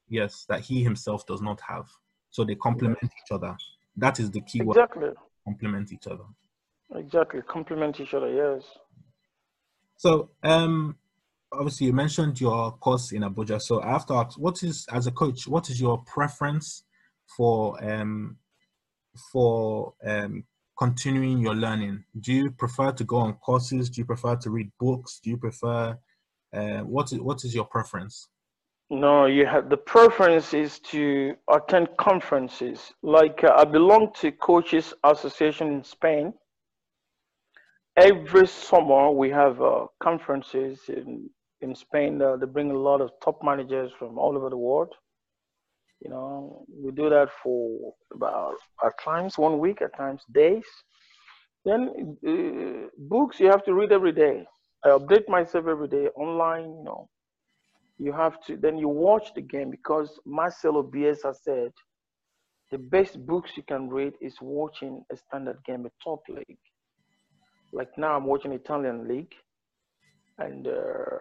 yes that he himself does not have. So they complement each other. That is the key word. Exactly. Complement each other. Exactly. Complement each other. Yes. So, um, obviously, you mentioned your course in Abuja. So, I have to ask, what is, as a coach, what is your preference for um, for um, continuing your learning? Do you prefer to go on courses? Do you prefer to read books? Do you prefer uh, what is what is your preference? No, you have the preference is to attend conferences. Like uh, I belong to Coaches Association in Spain. Every summer we have uh, conferences in in Spain. Uh, they bring a lot of top managers from all over the world. You know, we do that for about at times one week, at times days. Then uh, books you have to read every day. I update myself every day online. You know, you have to then you watch the game because Marcelo Bielsa said the best books you can read is watching a standard game, a top league. Like now, I'm watching Italian league, and uh,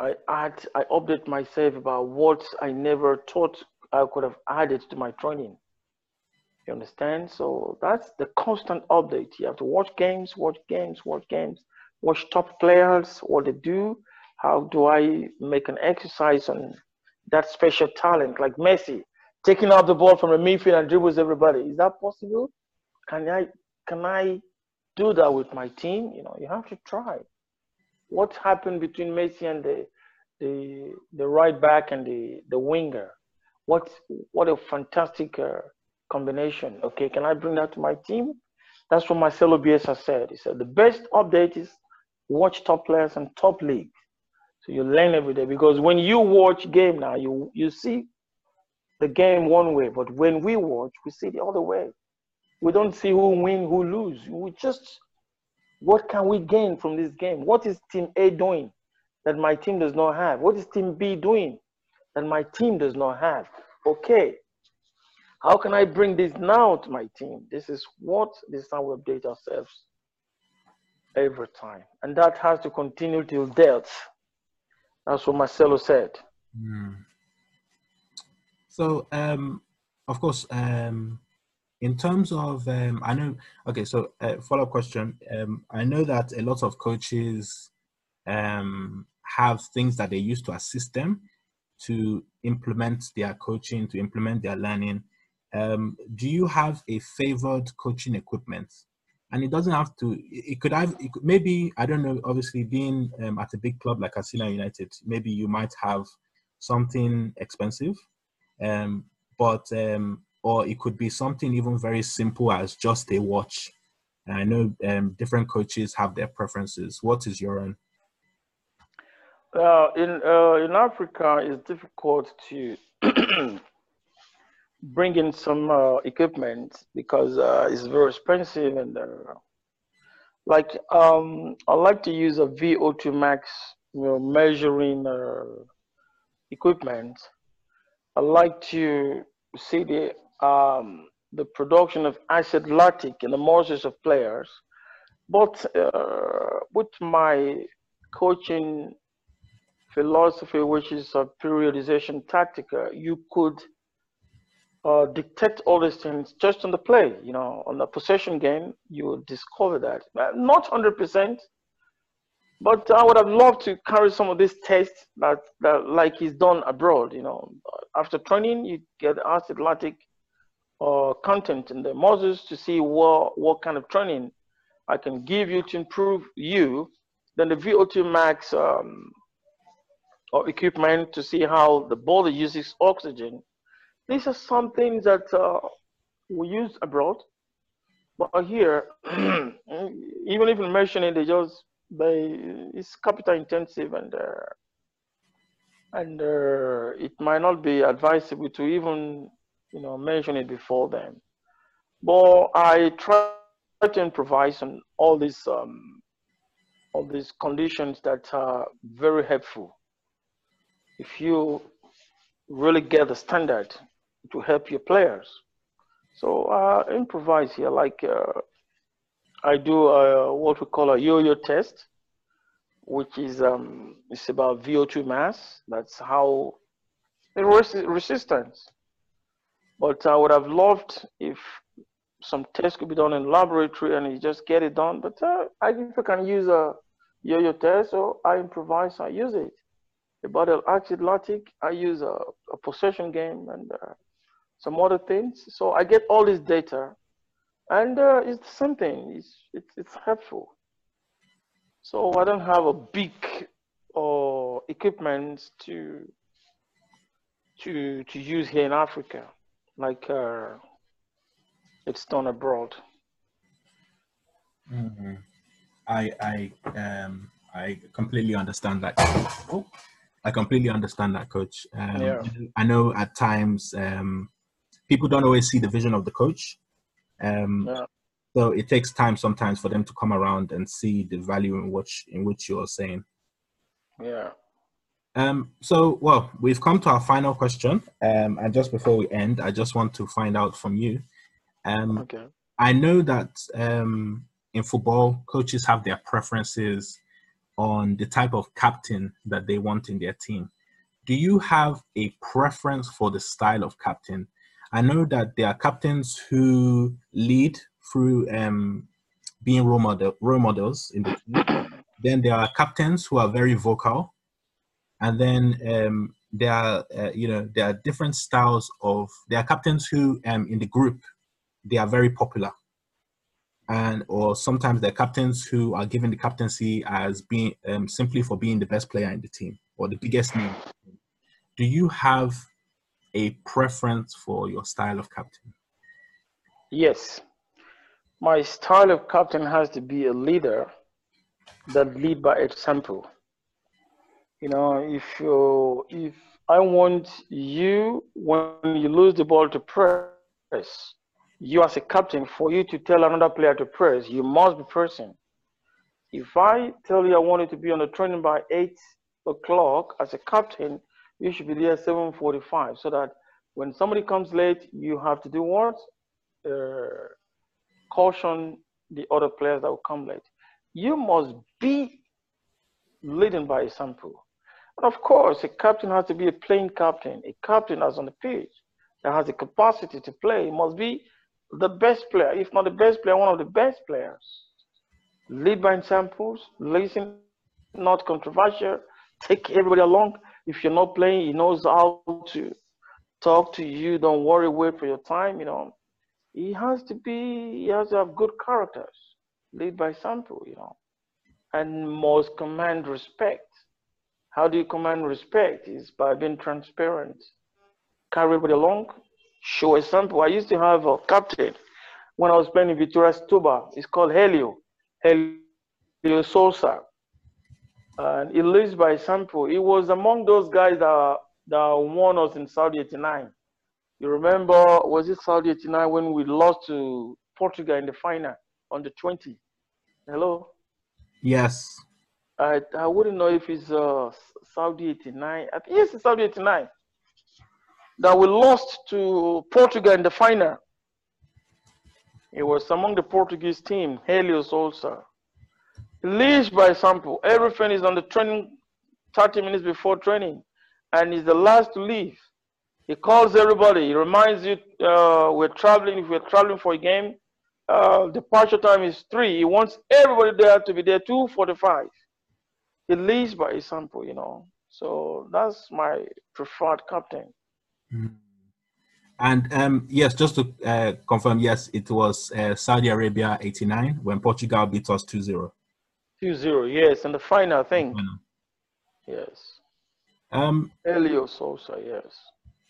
I add, I update myself about what I never thought I could have added to my training. You understand? So that's the constant update. You have to watch games, watch games, watch games, watch top players, what they do. How do I make an exercise on that special talent, like Messi, taking out the ball from the midfield and dribbles everybody? Is that possible? Can I can I do that with my team? You know, you have to try. What happened between Messi and the the the right back and the the winger? What what a fantastic uh, combination. Okay, can I bring that to my team? That's what Marcelo Bielsa said. He said the best update is watch top players and top league. So you learn every day because when you watch game now, you you see the game one way, but when we watch, we see the other way. We don't see who win, who lose. We just what can we gain from this game? What is team A doing that my team does not have? What is team B doing that my team does not have? Okay, how can I bring this now to my team? This is what this is how we update ourselves every time. And that has to continue till death. That's what Marcelo said. Hmm. So, um, of course, um, in terms of, um, I know, okay, so uh, follow up question. Um, I know that a lot of coaches um, have things that they use to assist them to implement their coaching, to implement their learning. Um, do you have a favored coaching equipment? And it doesn't have to. It could have. It could, maybe I don't know. Obviously, being um, at a big club like Katsina United, maybe you might have something expensive, um, but um, or it could be something even very simple as just a watch. And I know um, different coaches have their preferences. What is your own? Uh, in uh, in Africa, it's difficult to bring in some uh, equipment because uh, it's very expensive and uh, like um, I like to use a VO2 max you know, measuring uh, equipment. I like to see the um, the production of acid lactic in the muscles of players, but uh, with my coaching philosophy, which is a periodization tactica, you could uh, detect all these things just on the play. You know, on the possession game, you will discover that. Uh, Not 100%, but I would have loved to carry some of these tests that, that like is done abroad. You know, after training, you get lactic uh, content in the muscles to see what, what kind of training I can give you to improve you. Then the VO2 max um, or equipment to see how the body uses oxygen. These are some things that uh, we use abroad, but here, even if you mention it, they just they it's capital intensive and uh, and uh, it might not be advisable to even you know mention it before them. But I try to improvise on all these um, all these conditions that are very helpful if you really get the standard to help your players. So uh, improvise here, like uh, I do uh, what we call a yo-yo test, which is um, it's about VO2 max. That's how the resistance. But I would have loved if some tests could be done in laboratory and you just get it done. But uh, I, if I can use a yo-yo test so I improvise, I use it. About the acid lactic, I use a, a possession game and uh, some other things. So I get all this data and uh, it's something, it's, it's, it's helpful. So I don't have a big uh, equipment to to to use here in Africa, like uh, it's done abroad. Mm-hmm. I I um I completely understand that. Oh, I completely understand that, coach. Um, yeah. I know at times um, people don't always see the vision of the coach. Um, yeah. So it takes time sometimes for them to come around and see the value in which in which you're saying. Yeah. Um, so, well, we've come to our final question. Um, and just before we end, I just want to find out from you. Um, okay. I know that um, in football, coaches have their preferences on the type of captain that they want in their team. Do you have a preference for the style of captain? I know that there are captains who lead through um, being role, model, role models in the team. then there are captains who are very vocal, and then um, there are uh, you know there are different styles of there are captains who um, in the group they are very popular, and or sometimes there are captains who are given the captaincy as being um, simply for being the best player in the team or the biggest name. Do you have a preference for your style of captain? Yes, my style of captain has to be a leader that lead by example. You know, if you if I want you when you lose the ball to press, you as a captain, for you to tell another player to press, you must be pressing. If I tell you I want you to be on the training by eight o'clock as a captain, you should be there 7:45 so that when somebody comes late, you have to do what? Uh, caution the other players that will come late. You must be leading by example. And of course, a captain has to be a playing captain, a captain that's on the pitch that has the capacity to play. Must be the best player, if not the best player, one of the best players. Lead by examples, listen, not controversial, take everybody along. If you're not playing, he knows how to talk to you. Don't worry, wait for your time, you know he has to be, he has to have good characters, lead by example, you know, and must command respect. How do you command respect? Is by being transparent, carry everybody along, show example. I used to have a captain when I was playing in Vitória Setúbal. It's called Helio, Helio Sousa. And he leads by example. He was among those guys that, that won us in Saudi 89 you remember, was it Saudi 89 when we lost to Portugal in the final on the 20? Hello? Yes. I, I wouldn't know if it's uh, Saudi 89. I think yes, it's Saudi 89. That we lost to Portugal in the final. It was among the Portuguese team, Helio Sousa. Leads by example. Everything is on the training 30 minutes before training and is the last to leave. He calls everybody. He reminds you uh, we're traveling. If we're traveling for a game, uh, departure time is three. He wants everybody there to be there two forty-five. He leads by example, you know. So that's my preferred captain. Mm. And um, yes, just to uh, confirm, yes, it was uh, Saudi Arabia 89 when Portugal beat us 2 0. 2 0, yes, And the final, thing. Final. Yes. Um, Helio Sousa, yes.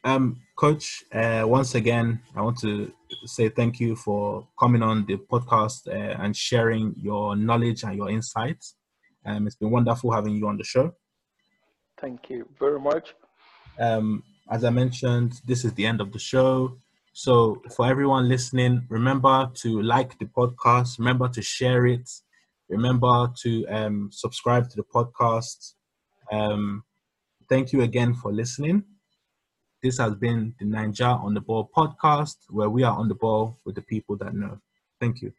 Um, Coach, uh, once again, I want to say thank you for coming on the podcast uh, and sharing your knowledge and your insights. Um, it's been wonderful having you on the show. Thank you very much. Um, as I mentioned, this is the end of the show. So, for everyone listening, remember to like the podcast, remember to share it, remember to um, subscribe to the podcast. Um, thank you again for listening. This has been the Naija on the Ball podcast, where we are on the ball with the people that know. Thank you.